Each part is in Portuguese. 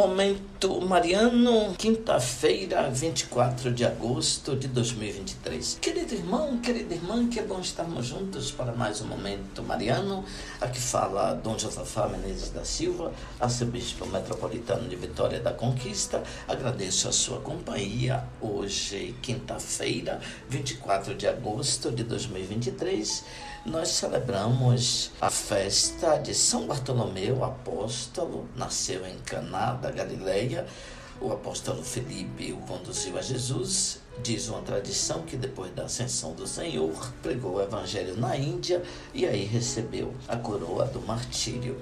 Momento Mariano, quinta-feira, 24 de agosto de 2023. Querido irmão, querida irmã, que é bom estarmos juntos para mais um Momento Mariano. Aqui fala Dom Josafá Menezes da Silva, arcebispo metropolitano de Vitória da Conquista. Agradeço a sua companhia hoje, quinta-feira, 24 de agosto de 2023. Nós celebramos a festa de São Bartolomeu, apóstolo, nasceu em Caná da Galileia. O apóstolo Felipe o conduziu a Jesus. Diz uma tradição que depois da ascensão do Senhor, pregou o evangelho na Índia e aí recebeu a coroa do martírio.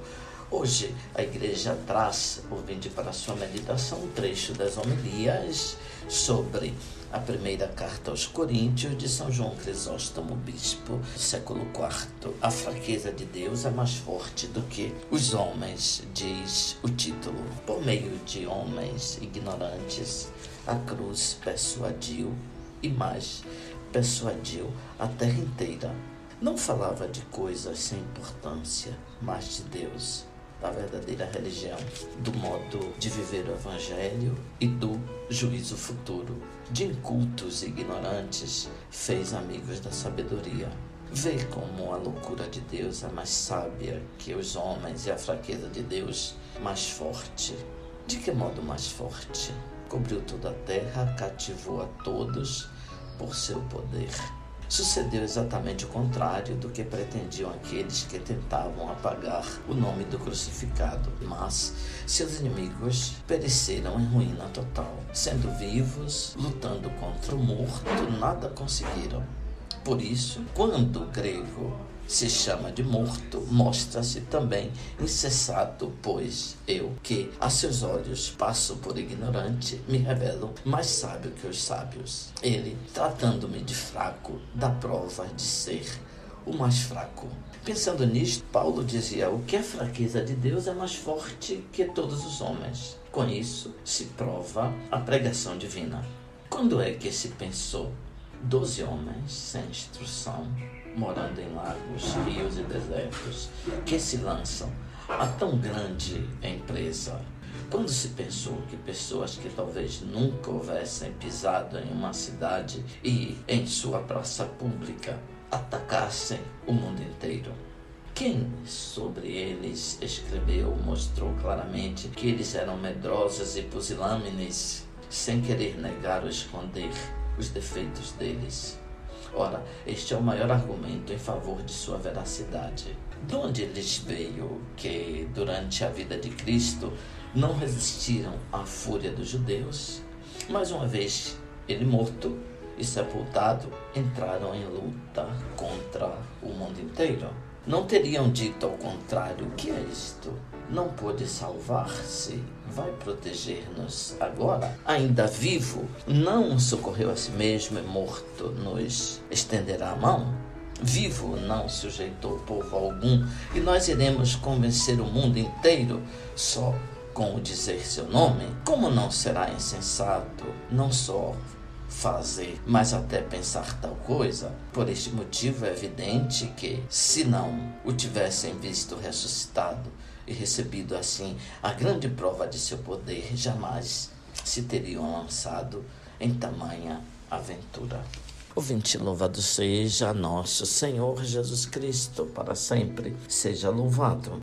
Hoje a igreja traz, ouvindo para a sua meditação, um trecho das homilias sobre a primeira carta aos Coríntios de São João Crisóstomo, bispo século IV. A fraqueza de Deus é mais forte do que os homens, diz o título. Por meio de homens ignorantes, a cruz persuadiu e mais, persuadiu a terra inteira. Não falava de coisas sem importância, mas de Deus da verdadeira religião, do modo de viver o Evangelho e do juízo futuro. De incultos e ignorantes, fez amigos da sabedoria. Vê como a loucura de Deus é mais sábia que os homens e a fraqueza de Deus mais forte. De que modo mais forte? Cobriu toda a terra, cativou a todos por seu poder sucedeu exatamente o contrário do que pretendiam aqueles que tentavam apagar o nome do crucificado. Mas seus inimigos pereceram em ruína total. Sendo vivos, lutando contra o morto, nada conseguiram. Por isso, quando o grego se chama de morto, mostra-se também incessado, pois eu, que a seus olhos passo por ignorante, me revelo mais sábio que os sábios. Ele, tratando-me de fraco, dá prova de ser o mais fraco. Pensando nisto, Paulo dizia: o que é fraqueza de Deus é mais forte que todos os homens. Com isso se prova a pregação divina. Quando é que se pensou Doze homens sem instrução, morando em lagos, rios e desertos, que se lançam a tão grande empresa. Quando se pensou que pessoas que talvez nunca houvessem pisado em uma cidade e em sua praça pública atacassem o mundo inteiro. Quem sobre eles escreveu mostrou claramente que eles eram medrosos e pusilâmines, sem querer negar ou esconder os defeitos deles. Ora, este é o maior argumento em favor de sua veracidade. De onde lhes veio que, durante a vida de Cristo, não resistiram à fúria dos judeus, mas uma vez ele morto e sepultado, entraram em luta contra o mundo inteiro? Não teriam dito ao contrário: o que é isto? Não pôde salvar-se, vai proteger-nos agora, ainda vivo, não socorreu a si mesmo e morto, nos estenderá a mão? Vivo não sujeitou povo algum, e nós iremos convencer o mundo inteiro só com o dizer seu nome? Como não será insensato, não só fazer, mas até pensar tal coisa. Por este motivo é evidente que, se não o tivessem visto ressuscitado e recebido assim a grande prova de seu poder, jamais se teriam lançado em tamanha aventura. Ouvinte, louvado seja nosso Senhor Jesus Cristo, para sempre seja louvado.